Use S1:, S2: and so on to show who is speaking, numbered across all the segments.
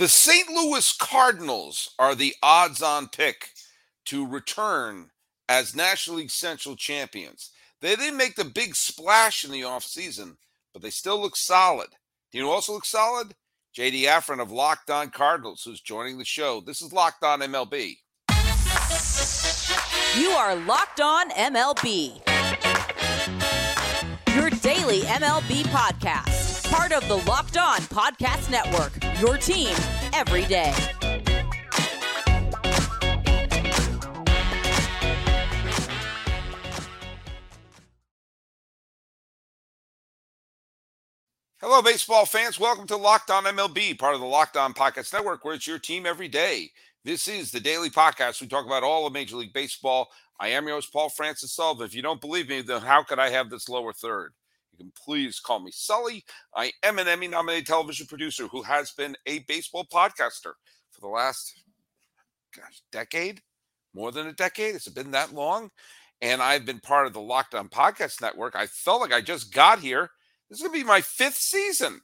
S1: The St. Louis Cardinals are the odds on pick to return as National League Central champions. They didn't make the big splash in the offseason, but they still look solid. Do you know also look solid? JD Hafron of Locked On Cardinals, who's joining the show. This is Locked On MLB.
S2: You are Locked On MLB, your daily MLB podcast part of the Locked On Podcast Network. Your team every day.
S1: Hello, baseball fans. Welcome to Locked On MLB, part of the Locked On Podcast Network, where it's your team every day. This is the daily podcast. We talk about all of Major League Baseball. I am your host, Paul Francis Sullivan. If you don't believe me, then how could I have this lower third? Can please call me Sully. I am an Emmy nominated television producer who has been a baseball podcaster for the last gosh, decade, more than a decade. It's been that long. And I've been part of the Locked On Podcast Network. I felt like I just got here. This is gonna be my fifth season.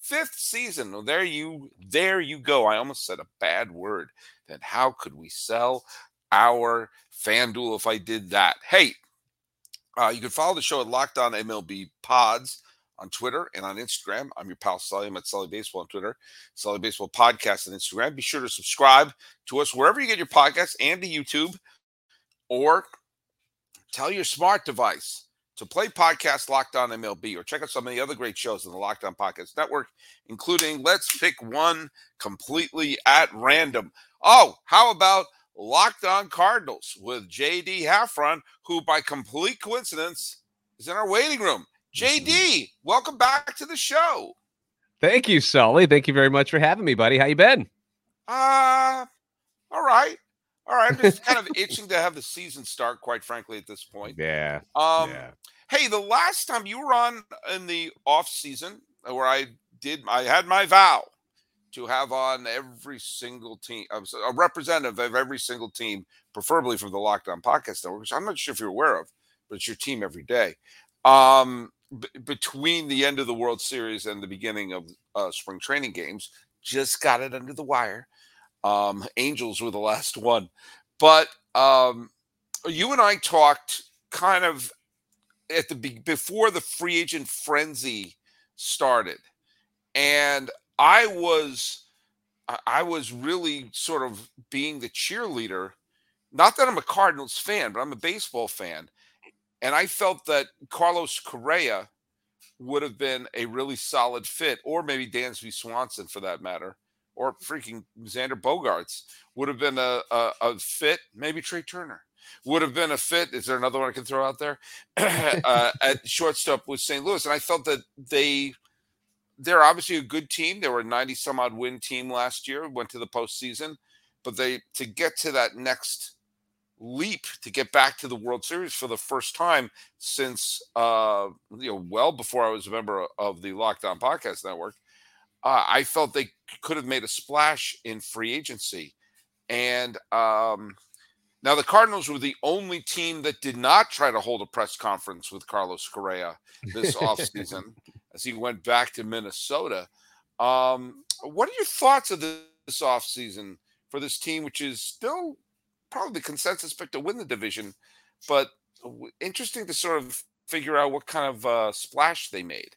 S1: Fifth season. Well, there you there you go. I almost said a bad word. Then how could we sell our FanDuel if I did that? Hey, uh, you can follow the show at Locked On MLB Pods on Twitter and on Instagram. I'm your pal Sully. I'm at Sully Baseball on Twitter, Sully Baseball Podcast on Instagram. Be sure to subscribe to us wherever you get your podcasts and to YouTube, or tell your smart device to play podcast Locked On MLB, or check out some of the other great shows in the Locked On Podcast Network, including Let's Pick One completely at random. Oh, how about Locked On Cardinals with JD Hafron, who by complete coincidence is in our waiting room. JD, mm-hmm. welcome back to the show.
S3: Thank you, Sully. Thank you very much for having me, buddy. How you been?
S1: Uh all right. All right. I'm just kind of itching to have the season start, quite frankly, at this point.
S3: Yeah.
S1: Um
S3: yeah.
S1: hey, the last time you were on in the off season where I did I had my vow to have on every single team, a representative of every single team, preferably from the Locked On Podcast Network, which I'm not sure if you're aware of, but it's your team every day. Um, b- between the end of the World Series and the beginning of uh, spring training games, just got it under the wire. Um, Angels were the last one, but um, you and I talked kind of at the be- before the free agent frenzy started, and I was I was really sort of being the cheerleader. Not that I'm a Cardinals fan, but I'm a baseball fan. And I felt that Carlos Correa would have been a really solid fit, or maybe Dansby Swanson for that matter, or freaking Xander Bogaerts would have been a, a, a fit. Maybe Trea Turner would have been a fit. Is there another one I can throw out there uh, at shortstop with St. Louis? And I felt that they they're obviously a good team. They were a 90 some odd win team last year, went to the postseason, but they to get to that next leap to get back to the World Series for the first time since uh you know well before I was a member of the Locked On Podcast Network. Uh, I felt they could have made a splash in free agency, and um, now the Cardinals were the only team that did not try to hold a press conference with Carlos Correa this offseason as he went back to Minnesota. Um, what are your thoughts of this, offseason for this team, which is still probably the consensus pick to win the division, but interesting to sort of figure out what kind of uh, splash they made.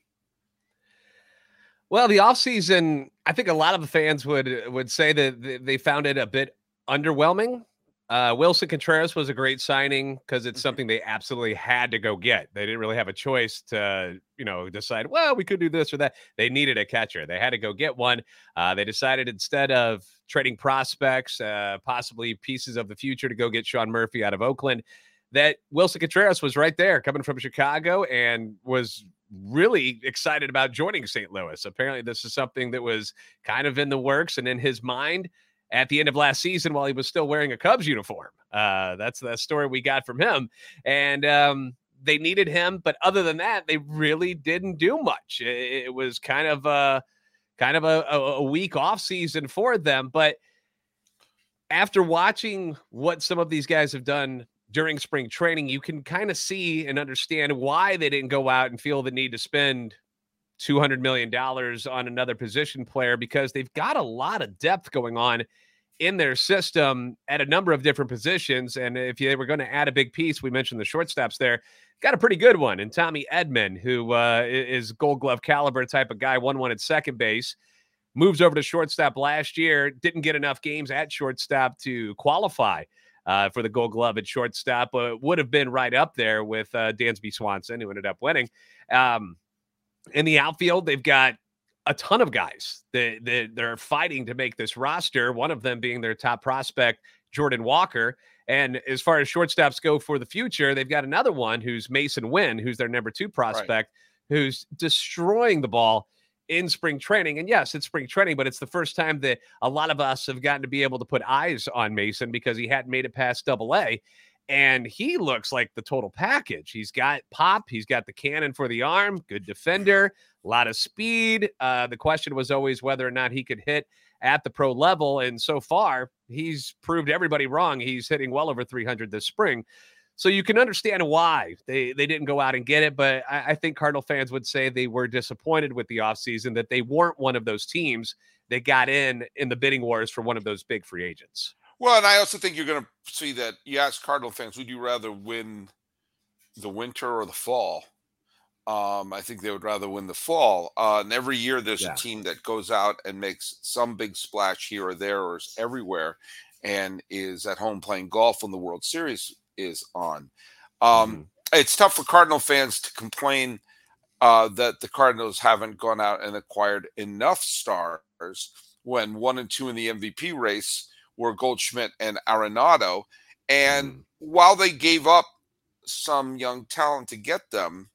S3: Well, the offseason, I think a lot of the fans would would say that they found it a bit underwhelming. Uh, Willson Contreras was a great signing because it's mm-hmm. something they absolutely had to go get. They didn't really have a choice to, you know, decide, well, we could do this or that. They needed a catcher. They had to go get one. Uh, they decided instead of trading prospects, uh, possibly pieces of the future to go get Sean Murphy out of Oakland, that Willson Contreras was right there coming from Chicago and was really excited about joining St. Louis. Apparently, this is something that was kind of in the works and in his mind at the end of last season while he was still wearing a Cubs uniform. Uh, that's the story we got from him. And um, they needed him, but other than that, they really didn't do much. It, it was kind of a kind of a, a week off season for them. But after watching what some of these guys have done during spring training, you can kind of see and understand why they didn't go out and feel the need to spend $200 million on another position player because they've got a lot of depth going on in their system at a number of different positions. And if they were going to add a big piece, we mentioned the shortstops there, got a pretty good one. And Tommy Edman, who uh, is gold glove caliber type of guy, won one at second base, moves over to shortstop last year, didn't get enough games at shortstop to qualify. Uh, for the gold glove at shortstop, but would have been right up there with uh, Dansby Swanson, who ended up winning. Um, in the outfield, they've got a ton of guys that, that they're fighting to make this roster. One of them being their top prospect, Jordan Walker. And as far as shortstops go for the future, they've got another one who's Masyn Winn, who's their number two prospect, right. who's destroying the ball in spring training. And yes, it's spring training, but it's the first time that a lot of us have gotten to be able to put eyes on Masyn because he hadn't made it past double A and he looks like the total package. He's got pop, he's got the cannon for the arm, good defender, a lot of speed. Uh, the question was always whether or not he could hit at the pro level, and so far he's proved everybody wrong. He's hitting well over 300 this spring. So you can understand why they, they didn't go out and get it. But I, I think Cardinal fans would say they were disappointed with the offseason, that they weren't one of those teams that got in in the bidding wars for one of those big free agents.
S1: Well, and I also think you're going to see that. You ask Cardinal fans, would you rather win the winter or the fall? Um, I think they would rather win the fall. Uh, and every year there's yeah. a team that goes out and makes some big splash here or there or is everywhere and is at home playing golf when the World Series is on. Um, mm-hmm. It's tough for Cardinal fans to complain uh, that the Cardinals haven't gone out and acquired enough stars when one and two in the MVP race were Goldschmidt and Arenado. And mm. while they gave up some young talent to get them,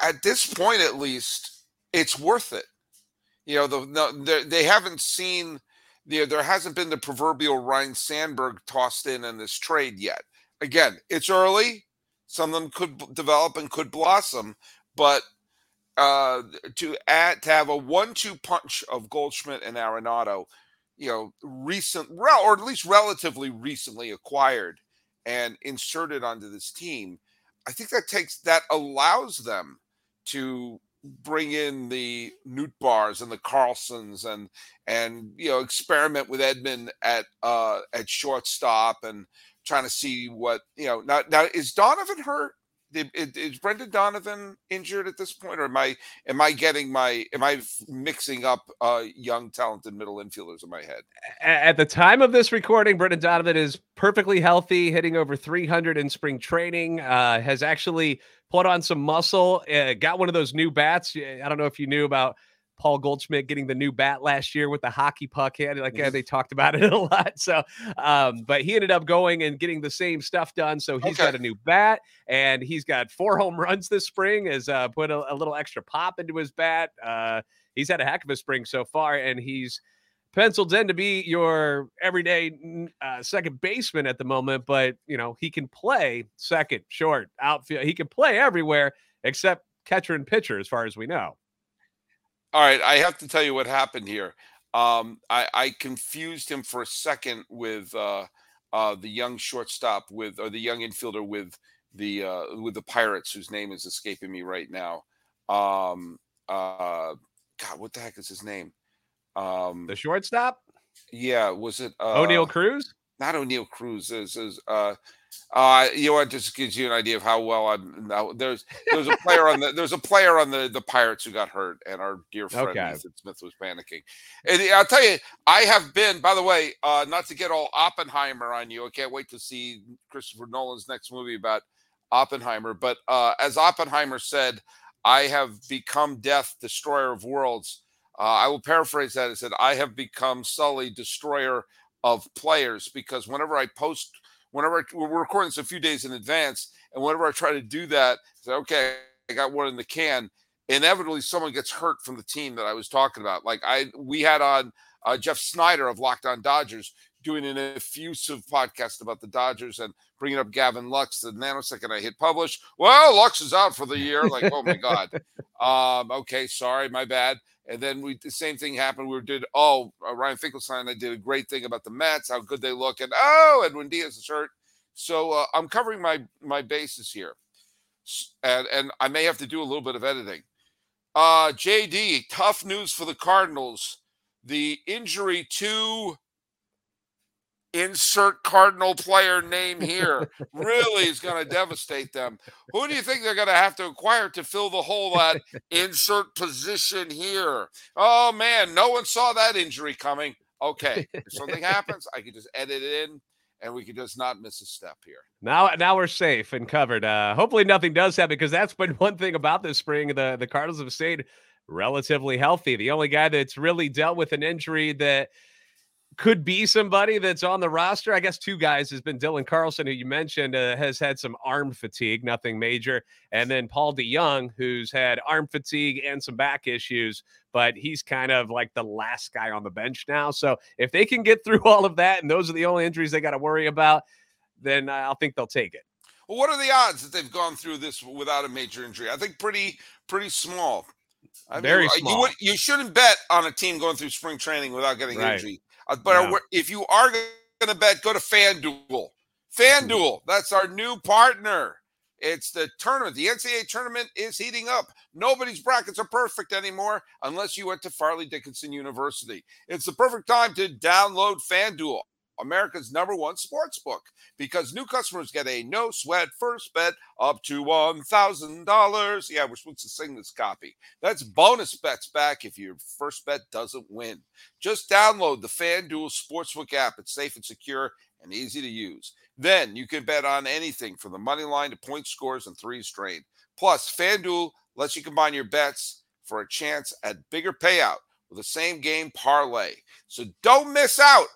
S1: at this point at least, it's worth it. You know, the, the they haven't seen you know, there hasn't been the proverbial Ryne Sandberg tossed in in this trade yet. Again, it's early. Some of them could develop and could blossom, but uh, to add to have a one-two punch of Goldschmidt and Arenado you know, recent, or at least relatively recently acquired and inserted onto this team, I think that takes that allows them to bring in the Nootbaars and the Carlsons and and you know experiment with Edman at uh at shortstop and trying to see what you know now now is Donovan hurt is Brendan Donovan injured at this point, or am I am I getting my am I mixing up uh, young talented middle infielders in my head?
S3: At the time of this recording, Brendan Donovan is perfectly healthy, hitting over 300 in spring training. Uh, has actually put on some muscle. Uh, got one of those new bats. I don't know if you knew about Paul Goldschmidt getting the new bat last year with the hockey puck hand. Like yeah, they talked about it a lot. So, um, but he ended up going and getting the same stuff done. So he's okay. got a new bat and he's got four home runs this spring. Has uh, put a, a, little extra pop into his bat. Uh, he's had a heck of a spring so far, and he's penciled in to be your everyday uh, second baseman at the moment. But you know he can play second, short, outfield. He can play everywhere except catcher and pitcher, as far as we know.
S1: All right, I have to tell you what happened here. Um, I, I, confused him for a second with uh, uh, the young shortstop with or the young infielder with the uh, with the Pirates, whose name is escaping me right now. Um, uh, God, what the heck is his name? Um,
S3: the shortstop.
S1: Yeah, was it
S3: uh, Oneil Cruz?
S1: Not Oneil Cruz. Is is uh, you know what? Just gives you an idea of how well I'm. Now, there's there's a player on the there's a player on the the Pirates who got hurt, and our dear friend okay. Ethan Smith was panicking. And I'll tell you, I have been. By the way, uh, not to get all Oppenheimer on you. I can't wait to see Christopher Nolan's next movie about Oppenheimer. But uh, as Oppenheimer said, I have become death, destroyer of worlds. Uh, I will paraphrase that. I said, I have become Sully, destroyer of players, because whenever I post whenever I, we're recording this a few days in advance, and whenever I try to do that, say, okay, I got one in the can. Inevitably, someone gets hurt from the team that I was talking about. Like I, we had on uh, Jeff Snyder of Locked On Dodgers doing an effusive podcast about the Dodgers and bringing up Gavin Lux. The nanosecond I hit publish, well, Lux is out for the year. Like, oh my god. Um, okay, sorry, my bad. And then we the same thing happened. We did oh uh, Ryan Finkelstein. I did a great thing about the Mets, how good they look, and oh Edwin Diaz is hurt. So uh, I'm covering my my bases here, and and I may have to do a little bit of editing. Uh, JD, tough news for the Cardinals. The injury to insert Cardinal player name here really is going to devastate them. Who do you think they're going to have to acquire to fill the hole at insert position here? Oh man, no one saw that injury coming. Okay, if something happens, I can just edit it in and we can just not miss a step here.
S3: Now, now we're safe and covered. Uh, hopefully, nothing does happen because that's been one thing about this spring. The the Cardinals have stayed relatively healthy. The only guy that's really dealt with an injury that could be somebody that's on the roster. I guess two guys has been Dylan Carlson, who you mentioned uh, has had some arm fatigue, nothing major, and then Paul DeJong, who's had arm fatigue and some back issues, but he's kind of like the last guy on the bench now. So if they can get through all of that, and those are the only injuries they got to worry about, then I'll think they'll take it.
S1: Well, what are the odds that they've gone through this without a major injury? I think pretty pretty small.
S3: I Very mean, small.
S1: You, would, you shouldn't bet on a team going through spring training without getting right. injury. Uh, but yeah. if you are going to bet, go to FanDuel. FanDuel, that's our new partner. It's the tournament. The NCAA tournament is heating up. Nobody's brackets are perfect anymore unless you went to Fairleigh Dickinson University. It's the perfect time to download FanDuel. America's number one sports book because new customers get a no sweat first bet up to $1,000. Yeah, we're supposed to sing this copy. That's bonus bets back if your first bet doesn't win. Just download the FanDuel Sportsbook app. It's safe and secure and easy to use. Then you can bet on anything from the money line to point scores and threes drained. Plus, FanDuel lets you combine your bets for a chance at bigger payout with the same game parlay. So don't miss out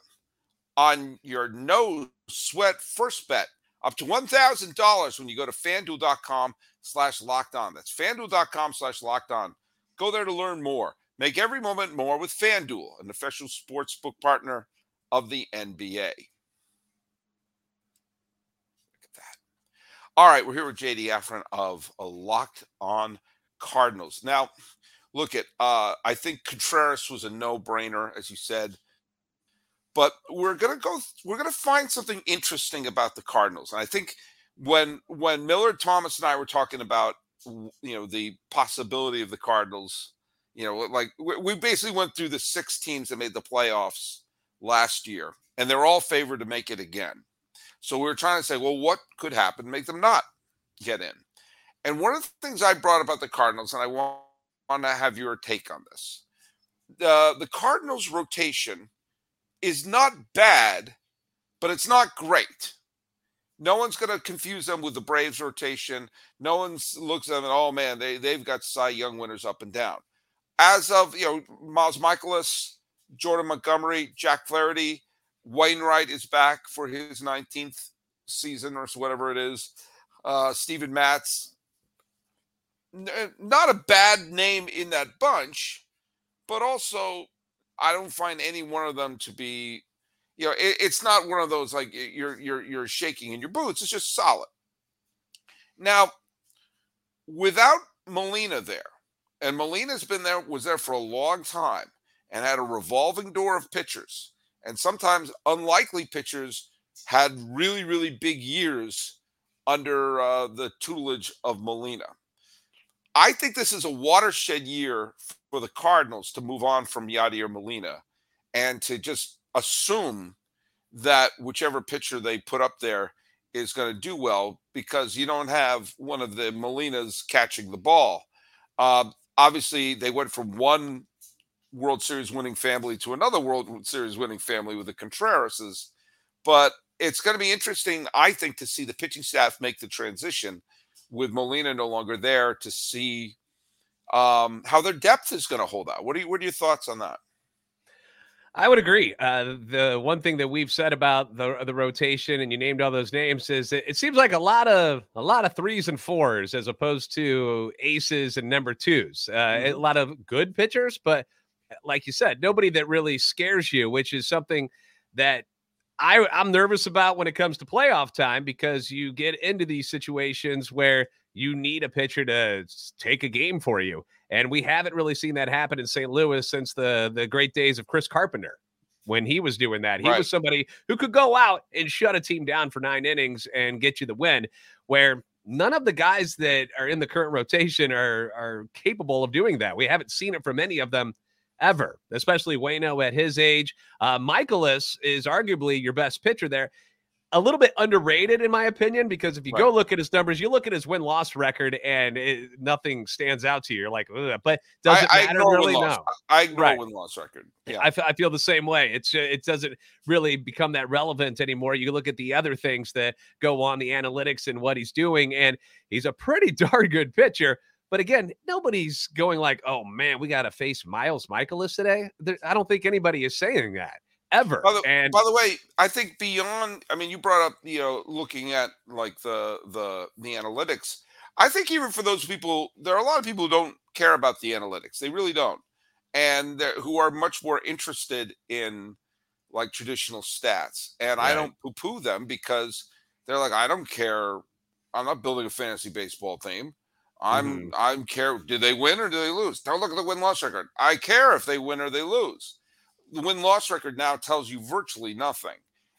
S1: on your no sweat first bet up to $1,000 when you go to fanduel.com slash locked on. That's fanduel.com slash locked on. Go there to learn more. Make every moment more with FanDuel, an official sports book partner of the NBA. Look at that. All right, we're here with JD Hafron of Locked On Cardinals. Now, look at uh, I think Contreras was a no-brainer, as you said but we're gonna go. We're gonna find something interesting about the Cardinals, and I think when when Millard Thomas and I were talking about you know the possibility of the Cardinals, you know, like we basically went through the six teams that made the playoffs last year, and they're all favored to make it again. So we were trying to say, well, what could happen to make them not get in? And one of the things I brought about the Cardinals, and I want, want to have your take on this. Uh, the Cardinals' rotation is not bad, but it's not great. No one's going to confuse them with the Braves rotation. No one looks at them and, oh man, they, they've got Cy Young winners up and down. As of, you know, Miles Mikolas, Jordan Montgomery, Jack Flaherty, Wainwright is back for his 19th season or whatever it is. Uh, Steven Matz, not a bad name in that bunch, but also I don't find any one of them to be, you know, it, it's not one of those like you're you're you're shaking in your boots. It's just solid. Now, without Molina there, and Molina's been there, was there for a long time, and had a revolving door of pitchers, and sometimes unlikely pitchers had really really big years under uh, the tutelage of Molina. I think this is a watershed year for the Cardinals to move on from Yadier Molina and to just assume that whichever pitcher they put up there is going to do well because you don't have one of the Molinas catching the ball. Uh, obviously, they went from one World Series winning family to another World Series winning family with the Contrerases, but it's going to be interesting, I think, to see the pitching staff make the transition with Molina no longer there to see um, how their depth is going to hold out. What are you, what are your thoughts on that?
S3: I would agree. Uh, the one thing that we've said about the the rotation, and you named all those names, is it, it seems like a lot of a lot of threes and fours as opposed to aces and number twos. Uh, mm-hmm. A lot of good pitchers, but like you said, nobody that really scares you, which is something that I, I'm nervous about when it comes to playoff time because you get into these situations where you need a pitcher to take a game for you. And we haven't really seen that happen in St. Louis since the the great days of Chris Carpenter when he was doing that. He right. was somebody who could go out and shut a team down for nine innings and get you the win. Where none of the guys that are in the current rotation are are capable of doing that. We haven't seen it from any of them ever, especially Waino at his age. Uh, Mikolas is arguably your best pitcher there a little bit underrated in my opinion because if you right. go look at his numbers, you look at his win loss record and it, nothing stands out to you. You're like, but does it I, matter really? No,
S1: I know right. win loss record.
S3: Yeah, I, I feel the same way. It's uh, it doesn't really become that relevant anymore. You look at the other things that go on the analytics and what he's doing, and he's a pretty darn good pitcher. But again, nobody's going like, "Oh man, we got to face Miles Mikolas today." There, I don't think anybody is saying that ever.
S1: By the,
S3: and
S1: by the way, I think beyond, I mean, you brought up, you know, looking at like the the the analytics. I think even for those people, there are a lot of people who don't care about the analytics. They really don't, and who are much more interested in like traditional stats. And right. I don't poo-poo them because they're like, I don't care. I'm not building a fantasy baseball team. I'm mm-hmm. I'm care. Did they win or do they lose? Don't look at the win loss record. I care if they win or they lose the win loss record now tells you virtually nothing.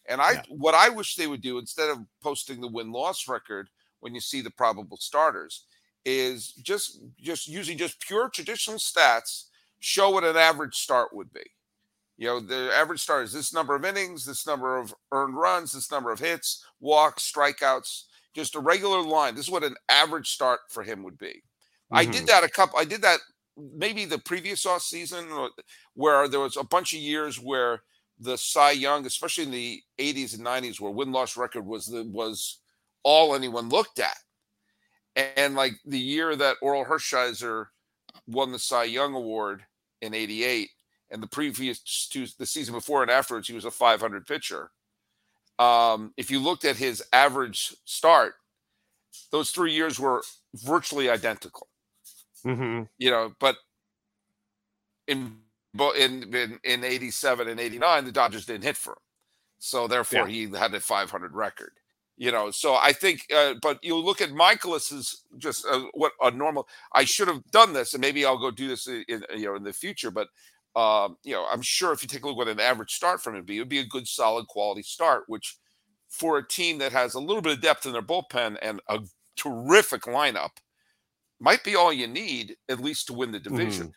S1: And I, yeah. what I wish they would do instead of posting the win loss record when you see the probable starters, is just just using just pure traditional stats, show what an average start would be. You know, the average start is this number of innings, this number of earned runs, this number of hits, walks, strikeouts, just a regular line. This is what an average start for him would be. Mm-hmm. I did mm-hmm. that a couple. I did that maybe the previous off season where there was a bunch of years where the Cy Young, especially in the 80s and 90s, where win loss record was the was all anyone looked at. And like the year that Orel Hershiser won the Cy Young Award in 88, and the previous two, the season before and afterwards, he was a 500 pitcher. Um, if you looked at his average start, those three years were virtually identical.
S3: Mm-hmm.
S1: You know, but in in in in 87 and 89 the Dodgers didn't hit for him. So therefore yeah. he had a 500 record. You know, so I think uh, but you look at Mikolas's just uh, what a normal I should have done this and maybe I'll go do this in, in you know in the future but um, you know, I'm sure if you take a look at what an average start from him would be, it would be a good, solid, quality start, which for a team that has a little bit of depth in their bullpen and a terrific lineup, might be all you need at least to win the division. Mm.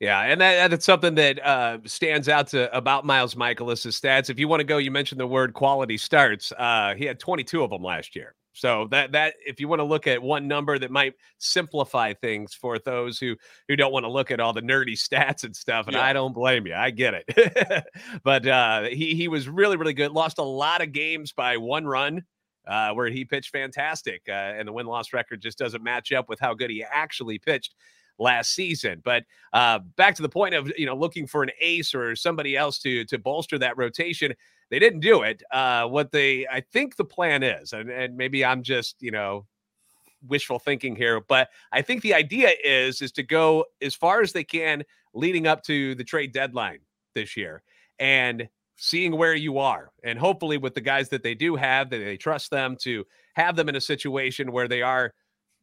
S3: Yeah, and that, that's something that uh, stands out to about Miles Mikolas' stats. If you want to go, you mentioned the word quality starts. Uh, he had 22 of them last year. So that that if you want to look at one number that might simplify things for those who who don't want to look at all the nerdy stats and stuff, and yeah. I don't blame you, I get it. but uh, he he was really really good. Lost a lot of games by one run uh, where he pitched fantastic, uh, and the win loss record just doesn't match up with how good he actually pitched last season. But uh, back to the point of you know looking for an ace or somebody else to to bolster that rotation, they didn't do it. Uh, what they I think the plan is, and, and maybe I'm just you know wishful thinking here, but I think the idea is is to go as far as they can leading up to the trade deadline this year and seeing where you are and hopefully with the guys that they do have that they trust them to have them in a situation where they are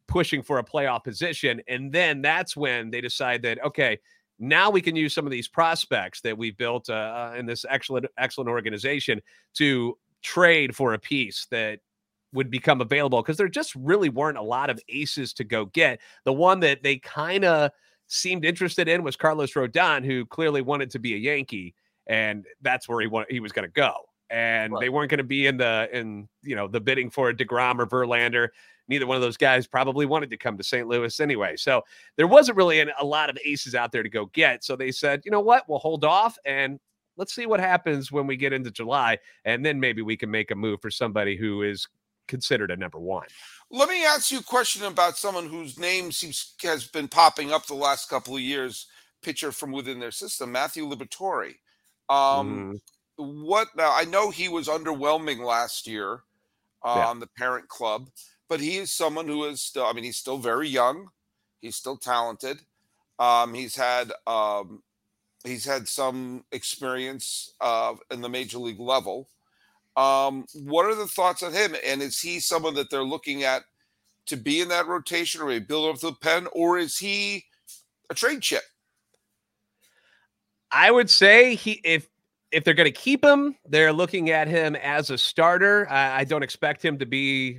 S3: pushing for a playoff position and then that's when they decide that okay now we can use some of these prospects that we've built uh, uh in this excellent excellent organization to trade for a piece that would become available because there just really weren't a lot of aces to go get. The one that they kind of seemed interested in was carlos rodon who clearly wanted to be a yankee and that's where he want, he was going to go. And right. they weren't going to be in the in you know the bidding for a Degrom or Verlander. Neither one of those guys probably wanted to come to St. Louis anyway. So there wasn't really an, a lot of aces out there to go get. So they said, you know what, we'll hold off and let's see what happens when we get into July, and then maybe we can make a move for somebody who is considered a number one.
S1: Let me ask you a question about someone whose name seems has been popping up the last couple of years. Pitcher from within their system, Matthew Liberatore. Um, mm. What now? I know he was underwhelming last year uh, yeah. on the parent club, but he is someone who is still. I mean, he's still very young. He's still talented. Um, he's had um, he's had some experience uh, in the major league level. Um, what are the thoughts on him? And is he someone that they're looking at to be in that rotation or a build up the pen, or is he a trade chip?
S3: I would say he if if they're going to keep him, they're looking at him as a starter. I, I, don't expect him to be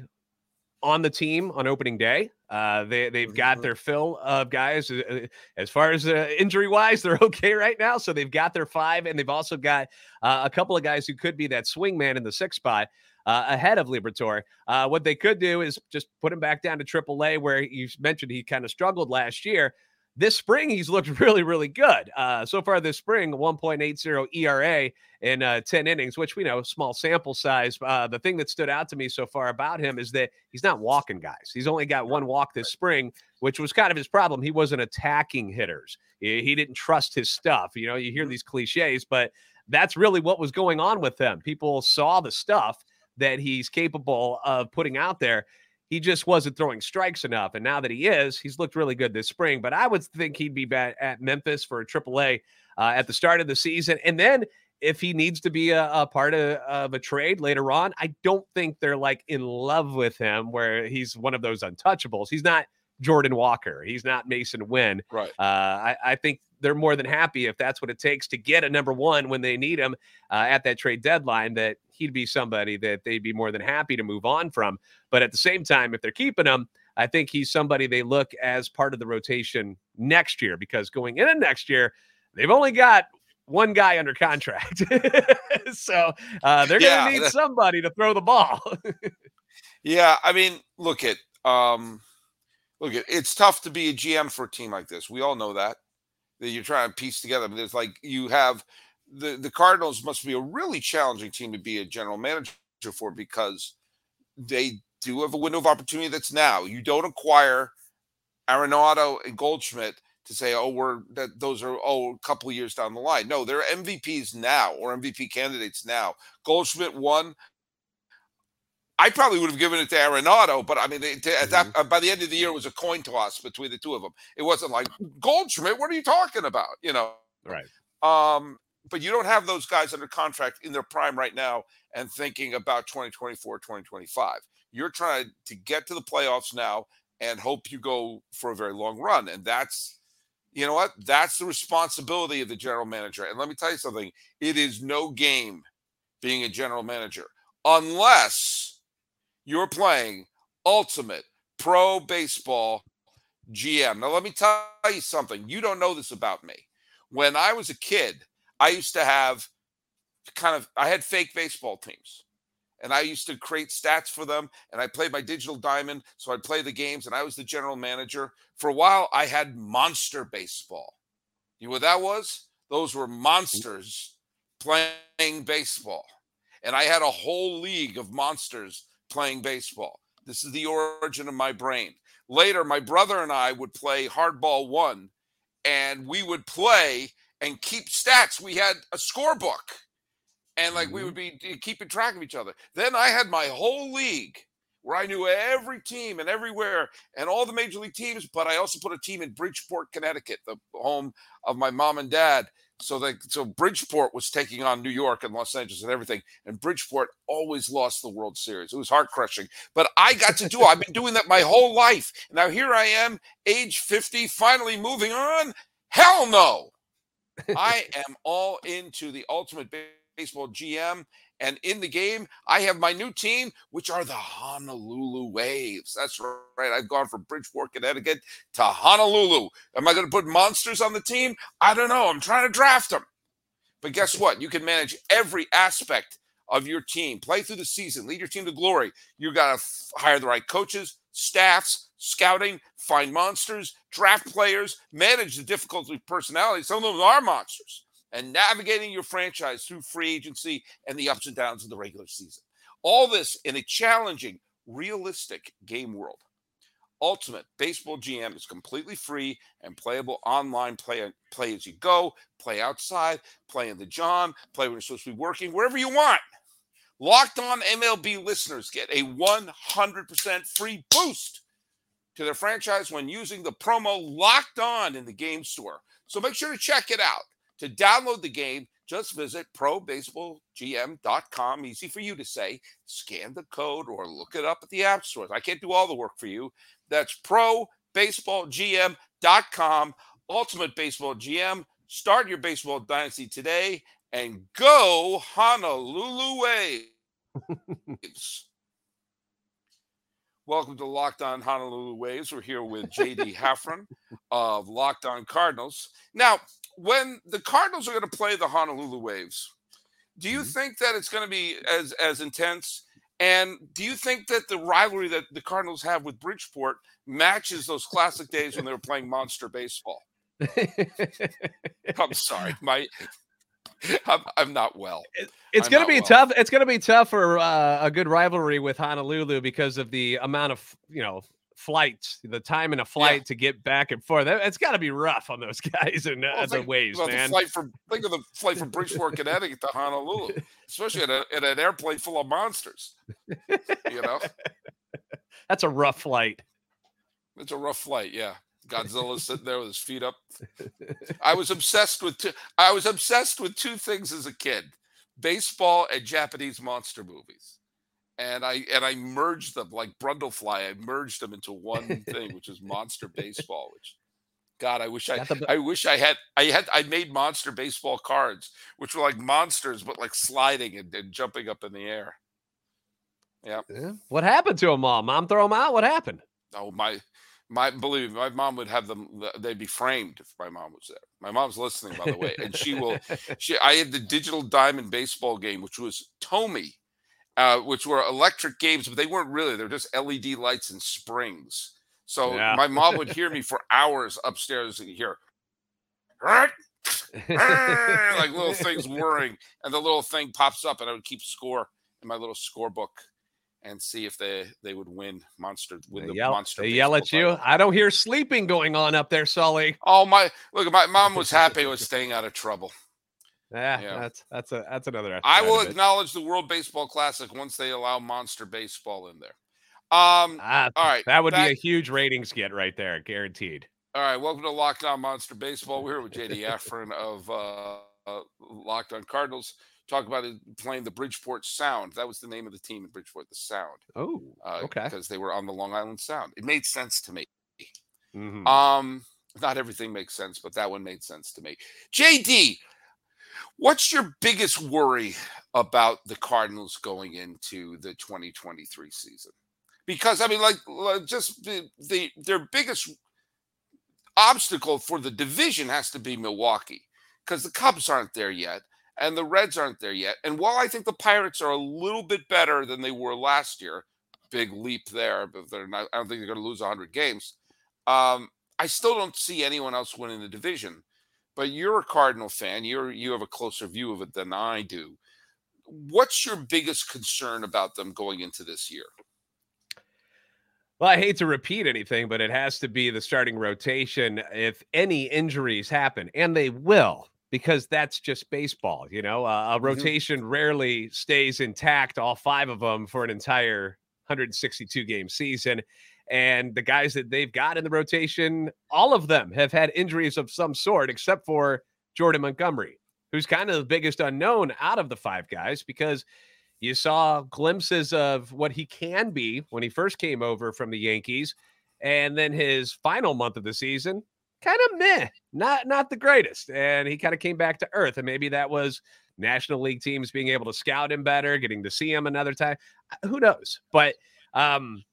S3: on the team on opening day. Uh, they they've got
S1: Mhm.
S3: their fill of guys. Uh, uh, As far as uh, injury wise, they're okay right now. So they've got their five, and they've also got uh, a couple of guys who could be that swing man in the sixth spot. Uh, ahead of Liberatore, uh, what they could do is just put him back down to AAA, where you mentioned he kind of struggled last year. This spring, he's looked really, really good. Uh, so far this spring, 1.80 ERA in uh, 10 innings, which we know, small sample size. Uh, the thing that stood out to me so far about him is that he's not walking guys. He's only got one walk this spring, which was kind of his problem. He wasn't attacking hitters, he, he didn't trust his stuff. You know, you hear these cliches, but that's really what was going on with him. People saw the stuff that he's capable of putting out there. He just wasn't throwing strikes enough. And now that he is, he's looked really good this spring. But I would think he'd be at Memphis for a AAA uh, at the start of the season. And then if he needs to be a, a part of, of a trade later on, I don't think they're like in love with him where he's one of those untouchables. He's not Jordan Walker. He's not Masyn Winn.
S1: Right.
S3: Uh, I, I think they're more than happy if that's what it takes to get a number one when they need him uh, at that trade deadline. That he'd be somebody that they'd be more than happy to move on from. But at the same time, if they're keeping him, I think he's somebody they look as part of the rotation next year because going into next year, they've only got one guy under contract. so uh, they're going to need
S1: that-
S3: somebody to throw the ball.
S1: Yeah, I mean, look at um look it's tough to be a GM for a team like this. We all know that. That you're trying to piece together. I mean, there's like you have the the Cardinals must be a really challenging team to be a general manager for because they do have a window of opportunity that's now. You don't acquire Arenado and Goldschmidt to say, oh, we're that those are oh a couple years down the line. No, they're MVPs now or MVP candidates now. Goldschmidt won. I probably would have given it to Arenado, but I mean, it, at that uh, by the end of the year, it was a coin toss between the two of them. It wasn't like Goldschmidt. What are you talking about? You know,
S3: right.
S1: um, but you don't have those guys under contract in their prime right now and thinking about 2024, 2025. You're trying to get to the playoffs now and hope you go for a very long run. And that's, you know what? That's the responsibility of the general manager. And let me tell you something it is no game being a general manager unless you're playing ultimate pro baseball GM. Now, let me tell you something. You don't know this about me. When I was a kid, I used to have kind of I had fake baseball teams. And I used to create stats for them and I played my digital diamond so I'd play the games and I was the general manager. For a while I had monster baseball. You know what that was? Those were monsters playing baseball. And I had a whole league of monsters playing baseball. This is the origin of my brain. Later my brother and I would play hardball 1 and we would play and keep stats. We had a scorebook, and like we
S3: Mhm.
S1: would be keeping track of each other. Then I had my whole league where I knew every team and everywhere and all the major league teams. But I also put a team in Bridgeport, Connecticut, the home of my mom and dad. So that so Bridgeport was taking on New York and Los Angeles and everything, and Bridgeport always lost the World Series. It was heart crushing, but I got to do. I've been doing that my whole life. Now here I am, age fifty, finally moving on. Hell no. I am all into the ultimate baseball GM. And in the game, I have my new team, which are the Honolulu Waves. That's right. I've gone from Bridgeport, Connecticut to Honolulu. Am I going to put monsters on the team? I don't know. I'm trying to draft them. But guess what? You can manage every aspect of your team, play through the season, lead your team to glory. You got to hire the right coaches, staffs, scouting, find monsters, draft players, manage the difficulty of personality. Some of them are monsters, and navigating your franchise through free agency and the ups and downs of the regular season. All this in a challenging, realistic game world. Ultimate Baseball GM is completely free and playable online. Play, play as you go, play outside, play in the John, play when you're supposed to be working, wherever you want. Locked on MLB listeners get a 100% free boost to their franchise when using the promo locked on in the game store. So make sure to check it out. To download the game, just visit probaseballgm.com. Easy for you to say. Scan the code or look it up at the app stores. I can't do all the work for you. That's probaseballgm.com. Ultimate Baseball GM. Start your baseball dynasty today and go Honolulu Waves. Welcome to Locked On Honolulu Waves. We're here with JD Hafron of Locked On Cardinals. Now, when the Cardinals are going to play the Honolulu Waves, do you mm-hmm. think that it's going to be as as intense? And do you think that the rivalry that the Cardinals have with Bridgeport matches those classic days when they were playing monster baseball? I'm sorry, my I'm, I'm not well.
S3: It's going to be well. tough. It's going to be tough for uh, a good rivalry with Honolulu because of the amount of you know flights, the time in a flight yeah. to get back and forth. It's got to be rough on those guys and well, uh, the waves, man.
S1: The flight from think of the flight from Bridgeport, Connecticut to Honolulu, especially in, a, in an airplane full of monsters. You know,
S3: that's a rough flight.
S1: It's a rough flight, yeah. Godzilla sitting there with his feet up. I was obsessed with two, I was obsessed with two things as a kid: baseball and Japanese monster movies. And I and I merged them like Brundlefly. I merged them into one thing, which is monster baseball. Which, God, I wish I the... I wish I had I had I made monster baseball cards, which were like monsters, but like sliding and, and jumping up in the air. Yeah.
S3: yeah. What happened to them all? Mom throw them out. What happened?
S1: Oh my my believe me, my mom would have them they'd be framed if my mom was there my mom's listening by the way and she will she i had the digital diamond baseball game which was tomy uh, which were electric games but they weren't really they're just led lights and springs so yeah. my mom would hear me for hours upstairs and hear like little things whirring and the little thing pops up and i would keep score in my little scorebook and see if they they would win monster win
S3: they
S1: the
S3: yell,
S1: monster.
S3: They yell at you. I don't hear sleeping going on up there, Sully.
S1: Oh my! Look, my mom was happy with staying out of trouble.
S3: Yeah, yeah, that's that's a that's another.
S1: I will acknowledge the World Baseball Classic once they allow monster baseball in there. Um, ah, all right,
S3: that would back, be a huge ratings get right there, guaranteed.
S1: All right, welcome to Locked On Monster Baseball. We're here with JD Hafron of uh, uh, Locked On Cardinals talk about it playing the Bridgeport Sound. That was the name of the team in Bridgeport, the Sound.
S3: Oh, uh, okay.
S1: Because they were on the Long Island Sound. It made sense to me. Mm-hmm. Um, not everything makes sense, but that one made sense to me. JD, what's your biggest worry about the Cardinals going into the 2023 season? Because I mean, like, just the, the their biggest obstacle for the division has to be Milwaukee because the Cubs aren't there yet and the Reds aren't there yet. And while I think the Pirates are a little bit better than they were last year, big leap there, but they're not. I don't think they're going to lose 100 games. Um, I still don't see anyone else winning the division. But you're a Cardinal fan. You're you have a closer view of it than I do. What's your biggest concern about them going into this year?
S3: Well, I hate to repeat anything, but it has to be the starting rotation. If any injuries happen, and they will, because that's just baseball. You know, uh, a mm-hmm. rotation mm-hmm. rarely stays intact, all five of them for an entire 162 game season. And the guys that they've got in the rotation, all of them have had injuries of some sort, except for Jordan Montgomery, who's kind of the biggest unknown out of the five guys because you saw glimpses of what he can be when he first came over from the Yankees. And then his final month of the season, kind of meh, not not the greatest. And he kind of came back to earth. And maybe that was National League teams being able to scout him better, getting to see him another time. Uh, who knows? But um,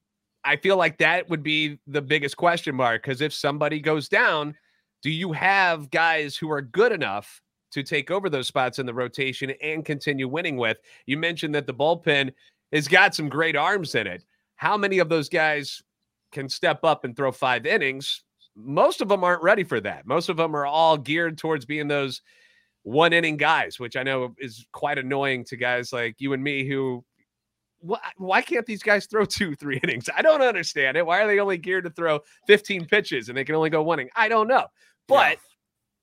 S3: I feel like that would be the biggest question mark because if somebody goes down, do you have guys who are good enough to take over those spots in the rotation and continue winning with? You mentioned that the bullpen has got some great arms in it. How many of those guys can step up and throw five innings? most of them aren't ready for that. Most of them are all geared towards being those one inning guys, which I know is quite annoying to guys like you and me who why, why can't these guys throw two, three innings? I don't understand it. Why are they only geared to throw 15 pitches and they can only go one inning? I don't know. But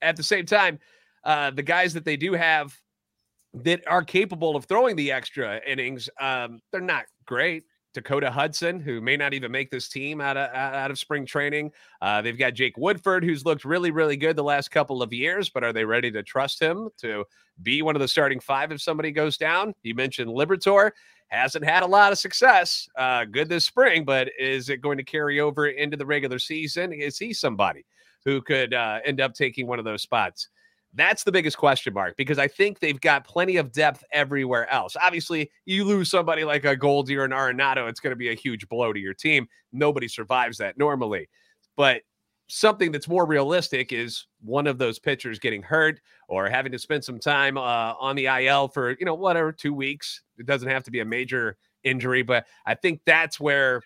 S3: yeah. at the same time, uh, the guys that they do have that are capable of throwing the extra innings, um, they're not great. Dakota Hudson, who may not even make this team out of out of spring training. Uh, they've got Jake Woodford, who's looked really, really good the last couple of years, but are they ready to trust him to be one of the starting five if somebody goes down? You mentioned Liberatore hasn't had a lot of success. Uh, good this spring, but is it going to carry over into the regular season? Is he somebody who could uh, end up taking one of those spots? That's the biggest question mark because I think they've got plenty of depth everywhere else. Obviously, you lose somebody like a Goldie or an Arenado, it's going to be a huge blow to your team. Nobody survives that normally. But something that's more realistic is one of those pitchers getting hurt or having to spend some time uh, on the IL for, you know, whatever, two weeks. It doesn't have to be a major injury, but I think that's where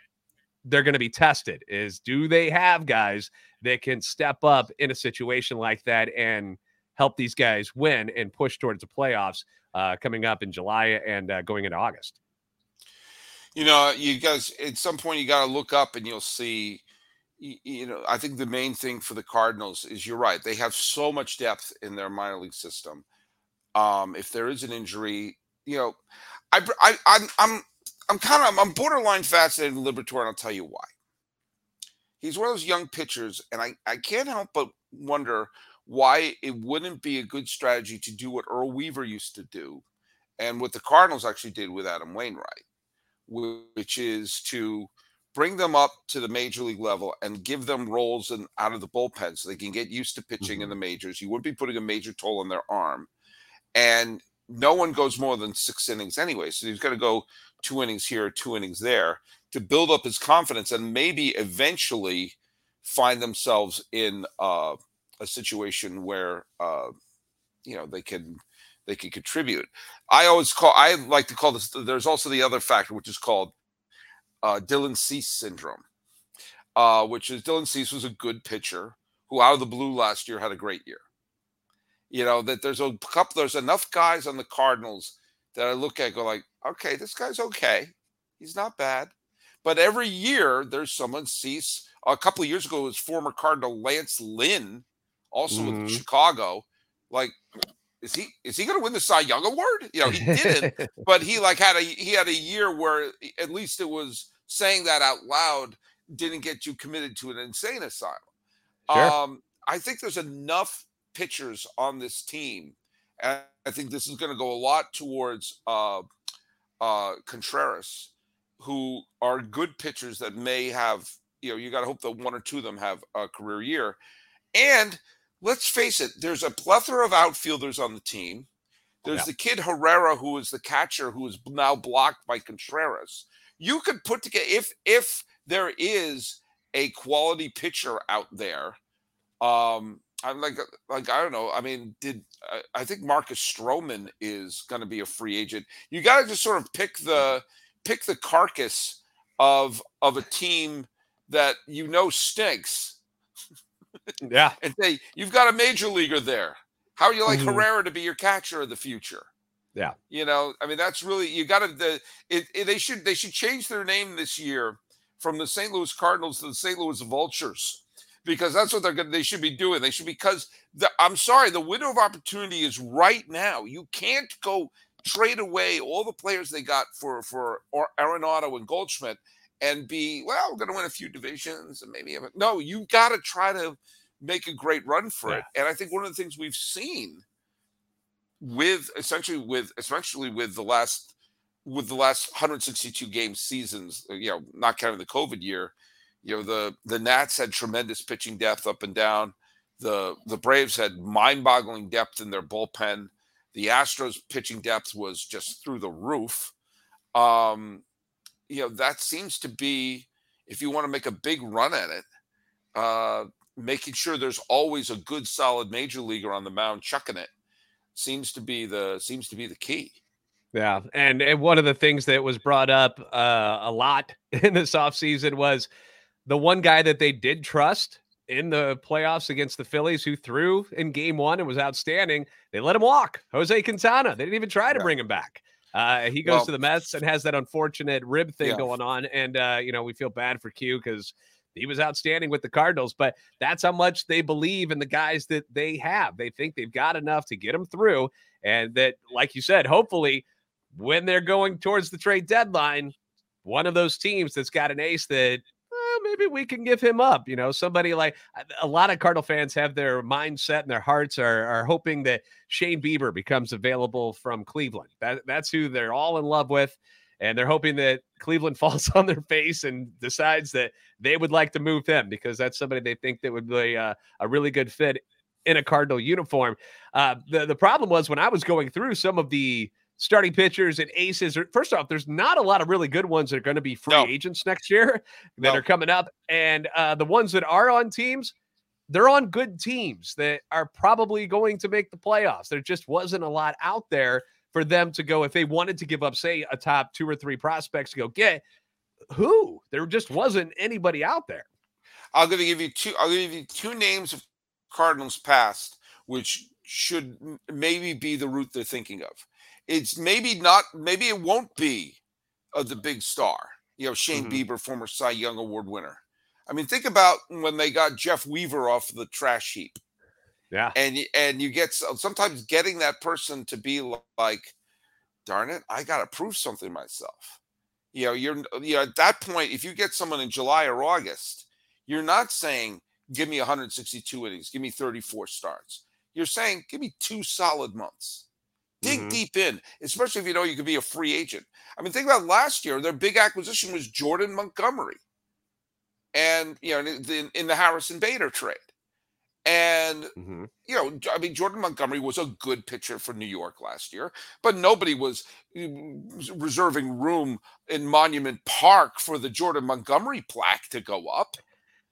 S3: they're going to be tested is do they have guys that can step up in a situation like that and help these guys win and push towards the playoffs uh, coming up in July and uh, going into August.
S1: You know, you guys at some point you got to look up and you'll see. You, know, I think the main thing for the Cardinals is you're right. They have so much depth in their minor league system. Um, if there is an injury, you know, I, I I'm I'm I'm kind of I'm borderline fascinated in Liberatore, and I'll tell you why. He's one of those young pitchers, and I, I can't help but wonder why it wouldn't be a good strategy to do what Earl Weaver used to do and what the Cardinals actually did with Adam Wainwright, which is to bring them up to the major league level and give them roles and out of the bullpen so they can get used to pitching mm-hmm. in the majors. You wouldn't be putting a major toll on their arm. And no one goes more than six innings anyway. So he's got to go two innings here, two innings there to build up his confidence and maybe eventually find themselves in uh, a situation where uh, you know they can they can contribute. I always call I like to call this. There's also the other factor which is called uh, Dylan Cease syndrome, uh, which is Dylan Cease was a good pitcher who out of the blue last year had a great year. You know that there's a couple. There's enough guys on the Cardinals that I look at go like, okay, this guy's okay. He's not bad. But every year there's someone Cease. A couple of years ago, it was former Cardinal Lance Lynn also mm-hmm. with Chicago. Like, is he is he going to win the Cy Young Award? You know, he didn't, but he like had a he had a year where at least it was saying that out loud didn't get you committed to an insane asylum. Sure. Um, I think there's enough pitchers on this team, and I think this is going to go a lot towards uh, uh, Contreras, who are good pitchers that may have. You know, you got to hope that one or two of them have a career year, and let's face it, there's a plethora of outfielders on the team. There's yeah. the kid Herrera, who is the catcher, who is now blocked by Contreras. You could put together if if there is a quality pitcher out there. Um, I'm like like I don't know. I mean, did I think Marcus Stroman is going to be a free agent? You got to just sort of pick the pick the carcass of of a team that you know stinks
S3: yeah.
S1: and say, you've got a major leaguer there. How would you like mm-hmm. Herrera to be your catcher of the future?
S3: Yeah.
S1: You know, I mean, that's really you got to the it, it, they should they should change their name this year from the St. Louis Cardinals to the St. Louis Vultures because that's what they're going they should be doing. They should be because the I'm sorry, the window of opportunity is right now. You can't go trade away all the players they got for for Arenado and Goldschmidt and be well we're going to win a few divisions and maybe no you got to try to make a great run for yeah. it and i think one of the things we've seen with essentially with especially with the last with the last 162 game seasons uh, you know not counting the covid year you know the the nats had tremendous pitching depth up and down. The the braves had mind-boggling depth in their bullpen. The astros pitching depth was just through the roof. Um you know that seems to be if you want to make a big run at it uh making sure there's always a good solid major leaguer on the mound chucking it seems to be the seems to be the key
S3: yeah and, and one of the things that was brought up uh, a lot in this offseason was the one guy that they did trust in the playoffs against the Phillies who threw in game one and was outstanding. They let him walk. Jose Quintana. They didn't even try to bring him back. Uh, he goes well, to the Mets and has that unfortunate rib thing yeah. going on, and uh, you know we feel bad for Q because he was outstanding with the Cardinals. But that's how much they believe in the guys that they have. They think they've got enough to get them through, and that, like you said, hopefully when they're going towards the trade deadline, one of those teams that's got an ace that maybe we can give him up. You know, somebody like uh, a lot of Cardinal fans have their mindset and their hearts are, are hoping that Shane Bieber becomes available from Cleveland. That, that's who they're all in love with. And they're hoping that Cleveland falls on their face and decides that they would like to move him because that's somebody they think that would be a, a really good fit in a Cardinal uniform. Uh, the the problem was when I was going through some of the starting pitchers and aces. First off, there's not a lot of really good ones that are going to be free no. agents next year that no. are coming up, and uh, the ones that are on teams, they're on good teams that are probably going to make the playoffs. There just wasn't a lot out there for them to go if they wanted to give up, say, a top two or three prospects to go get. Who? There just wasn't anybody out there.
S1: I'll give you two. I'll give you two names of Cardinals past, which should maybe be the route they're thinking of it's maybe not, maybe it won't be uh, the big star. You know, Shane mm-hmm. Bieber, former Cy Young Award winner. I mean, think about when they got Jeff Weaver off the trash heap.
S3: Yeah,
S1: and and you get sometimes getting that person to be like, darn it, I got to prove something myself. You know, you're you know at that point, if you get someone in July or August, you're not saying give me 162 innings, give me 34 starts. You're saying give me two solid months. Dig mm-hmm. deep in, especially if you know you could be a free agent. I mean, think about last year. Their big acquisition was Jordan Montgomery, and you know, in, in the Harrison Bader trade. And mm-hmm. you know, I mean, Jordan Montgomery was a good pitcher for New York last year, but nobody was mm, reserving room in Monument Park for the Jordan Montgomery plaque to go up.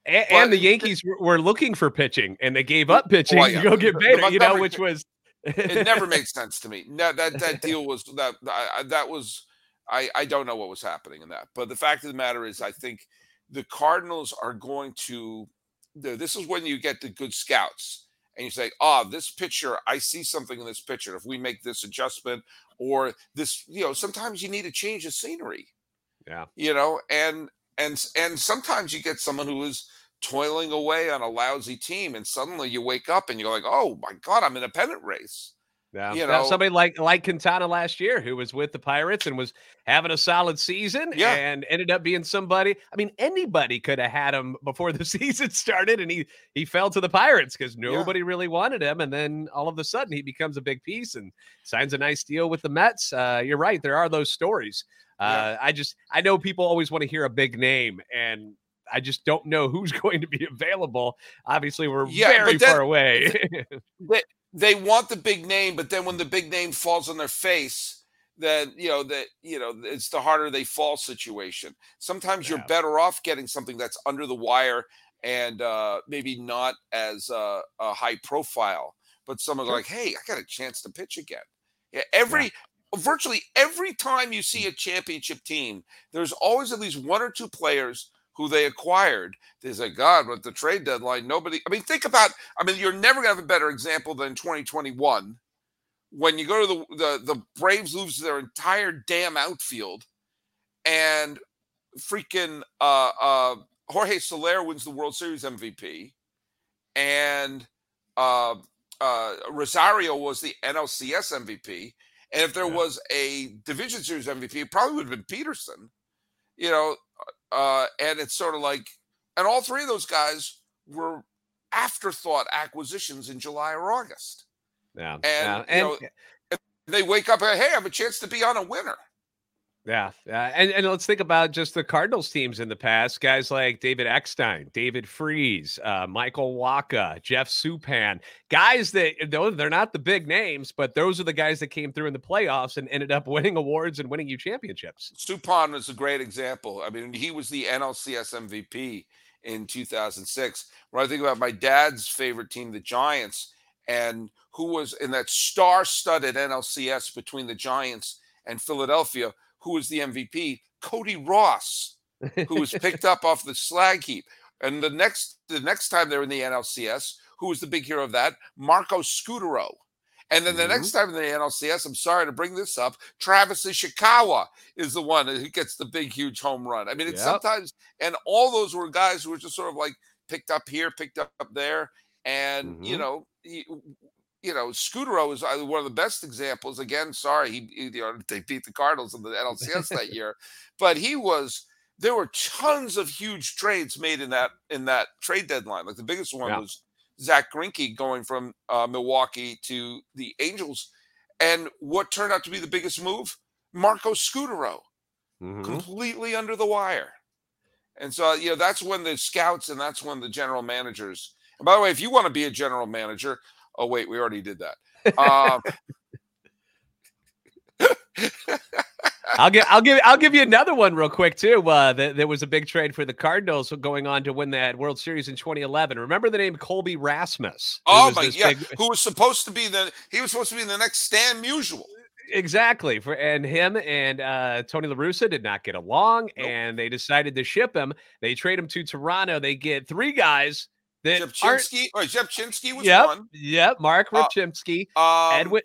S3: And, and the Yankees were looking for pitching, and they gave up pitching well, yeah. to go get Bader. You know, which was
S1: it never made sense to me. That that that deal was that that was I I don't know what was happening in that. But the fact of the matter is, I think the Cardinals are going to. This is when you get the good scouts and you say, "Oh, this pitcher, I see something in this pitcher. If we make this adjustment, or this, you know, sometimes you need to change the scenery.
S3: Yeah,
S1: you know, and and and sometimes you get someone who is toiling away on a lousy team, and suddenly you wake up and you're like, "Oh my god, I'm in a pennant race."
S3: Yeah, you know, somebody like like Quintana last year who was with the Pirates and was having a solid season, yeah. and ended up being somebody. I mean, anybody could have had him before the season started, and he he fell to the Pirates because nobody yeah. really wanted him, and then all of a sudden he becomes a big piece and signs a nice deal with the Mets. Uh, you're right, there are those stories. Uh, yeah. I just I know people always want to hear a big name, and I just don't know who's going to be available. Obviously, we're yeah, very then, far away.
S1: they want the big name, but then when the big name falls on their face, then you know that you know it's the harder they fall situation. Sometimes yeah. you're better off getting something that's under the wire and uh, maybe not as uh, a high profile, but someone's sure. like, "Hey, I got a chance to pitch again." Yeah, every yeah virtually every time you see a championship team, there's always at least one or two players who they acquired. They say, God, with the trade deadline, nobody. I mean, think about. I mean, you're never gonna have a better example than 2021 when you go to the the, the Braves lose their entire damn outfield, and freaking uh, uh, Jorge Soler wins the World Series MVP, and uh, uh, Rosario was the NLCS MVP. And if there yeah. was a division series MVP, it probably would have been Pederson. You know, uh, and it's sort of like, and all three of those guys were afterthought acquisitions in July or August.
S3: Yeah.
S1: And, yeah. and you know, they wake up and, hey, I have a chance to be on a winner.
S3: Yeah, yeah, and and let's think about just the Cardinals teams in the past. Guys like David Eckstein, David Freese, uh, Michael Wacha, Jeff Suppan, guys that though they're not the big names, but those are the guys that came through in the playoffs and ended up winning awards and winning you championships.
S1: Suppan is a great example. I mean, he was the NLCS MVP in 2006. When I think about my dad's favorite team, the Giants, and who was in that star-studded NLCS between the Giants and Philadelphia who was the MVP, Cody Ross, who was picked up off the slag heap. And the next the next time they're in the NLCS, who was the big hero of that? Marco Scutaro. And then the mm-hmm. next time in the NLCS, I'm sorry to bring this up, Travis Ishikawa is the one who gets the big, huge home run. I mean, it's yep. sometimes, and all those were guys who were just sort of like picked up here, picked up there. And, mm-hmm. you know, you know, Scutaro is uh, one of the best examples. Again, sorry, he, he you know they beat the Cardinals in the NLCS that year, but he was. There were tons of huge trades made in that in that trade deadline. Like the biggest one yeah. was Zack Greinke going from uh, Milwaukee to the Angels, and what turned out to be the biggest move, Marco Scutaro, mm-hmm. completely under the wire. And so, you know, that's when the scouts and that's when the general managers And by the way, if you want to be a general manager, oh wait, we already did that. Um,
S3: I'll give I'll give I'll give you another one real quick too. Uh, th- there was a big trade for the Cardinals going on to win that World Series in 2011. Remember the name Colby Rasmus?
S1: Oh my yeah, big... who was supposed to be the he was supposed to be the next Stan Musial.
S3: Exactly. For and him and uh, Tony La Russa did not get along, nope. and they decided to ship him. They trade him to Toronto. They get three guys that
S1: Rzepczynski. Oh, Rzepczynski was
S3: yep,
S1: one.
S3: Yep. Marc Rzepczynski. Uh, um, Edwin.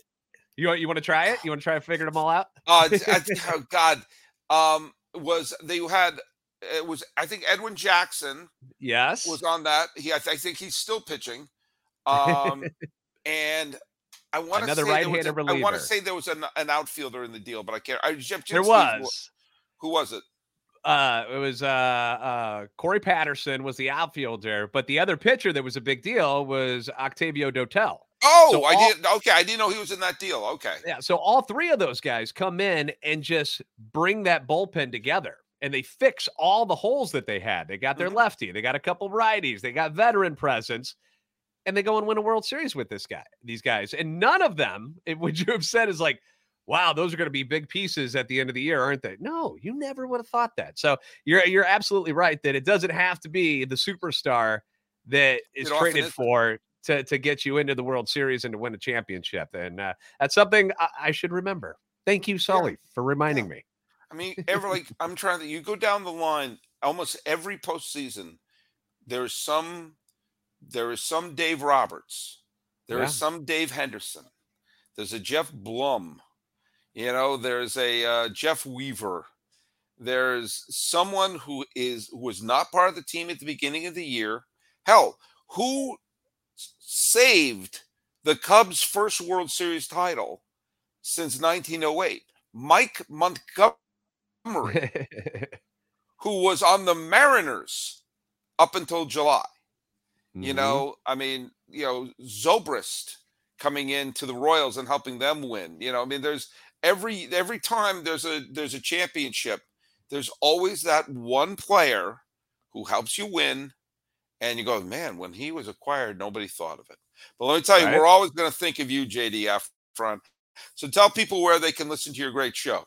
S3: You want you want to try it? You want to try to figure them all out?
S1: uh, oh God, um, was they had it was I think Edwin Jackson.
S3: Yes,
S1: was on that. He I, th- I think he's still pitching. Um, and I want
S3: another right-handed reliever.
S1: I want to say there was an, an outfielder in the deal, but I can't. I, Jeff
S3: there was.
S1: Who was it?
S3: Uh, it was uh, uh, Corey Patterson was the outfielder, but the other pitcher that was a big deal was Octavio Dotel.
S1: Oh, so I all, did. Okay, I didn't know he was in that deal. Okay.
S3: Yeah. So all three of those guys come in and just bring that bullpen together and they fix all the holes that they had. They got their mm-hmm. lefty, they got a couple righties, they got veteran presence, and they go and win a World Series with this guy, these guys. And none of them, it, would you have said, is like, wow, those are going to be big pieces at the end of the year, aren't they? No, you never would have thought that. So you're you're absolutely right that it doesn't have to be the superstar that is traded for to to get you into the World Series and to win a championship. And uh, that's something I, I, should remember. Thank you, Sully, yeah. for reminding yeah. me.
S1: I mean, every like I'm trying to you go down the line, almost every postseason, there's some there is some Dave Roberts, there yeah. is some Dave Henderson, there's a Geoff Blum, you know, there's a uh, Jeff Weaver. There's someone who is who was not part of the team at the beginning of the year. Hell, who saved the Cubs' first World Series title since 1908. Mike Montgomery, who was on the Mariners up until July. Mm-hmm. You know, I mean, you know, Zobrist coming into the Royals and helping them win. You know, I mean, there's every every time there's a there's a championship, there's always that one player who helps you win and you go, man, when he was acquired, nobody thought of it. But let me tell you, right. we're always going to think of you, JD Hafron. So tell people where they can listen to your great show.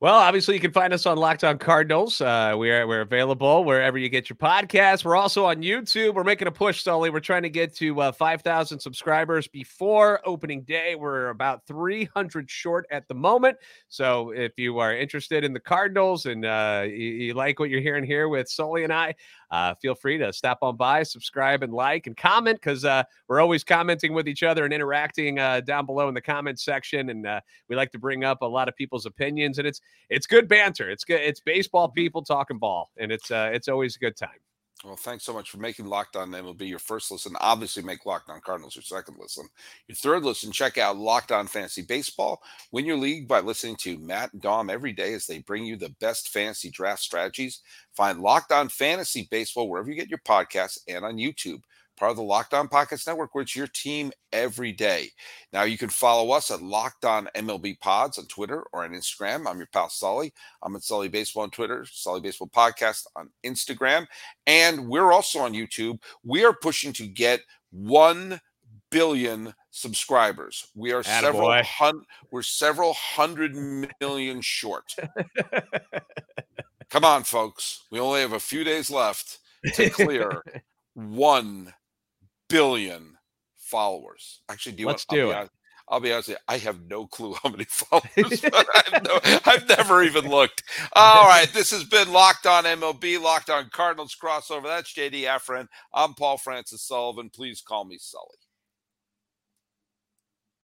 S3: Well, obviously, you can find us on Locked On Cardinals. Uh, we're we're available wherever you get your podcasts. We're also on YouTube. We're making a push, Sully. We're trying to get to uh, five thousand subscribers before opening day. We're about three hundred short at the moment. So, if you are interested in the Cardinals and uh, you, you, like what you're hearing here with Sully and I, uh, feel free to stop on by, subscribe, and like and comment because uh, we're always commenting with each other and interacting uh, down below in the comments section. And we like to bring up a lot of people's opinions, and it's it's good banter. It's good. It's baseball people talking ball, and it's uh, it's always a good time.
S1: Well, thanks so much for making Locked On MLB your first listen. Obviously, make Locked On Cardinals your second listen. Your third listen, check out Locked On Fantasy Baseball. Win your league by listening to Matt and Dom every day as they bring you the best fantasy draft strategies. Find Locked On Fantasy Baseball wherever you get your podcasts and on YouTube part of the Locked On Podcast Network, where it's your team every day. Now you can follow us at Locked On MLB Pods on Twitter or on Instagram. I'm your pal Sully. I'm at Sully Baseball on Twitter, Sully Baseball Podcast on Instagram, and we're also on YouTube. We are pushing to get one billion subscribers. We are Attaboy. several hun- we're several hundred million short. Come on, folks. We only have a few days left to clear one billion followers. Actually, do you
S3: Let's
S1: want,
S3: do
S1: I'll
S3: it.
S1: Be honest, I'll be honest with you, I have no clue how many followers. I've, no, I've, never even looked. All right, this has been Locked On MLB, Locked On Cardinals crossover. That's JD Hafron. I'm Paul Francis Sullivan. Please call me Sully.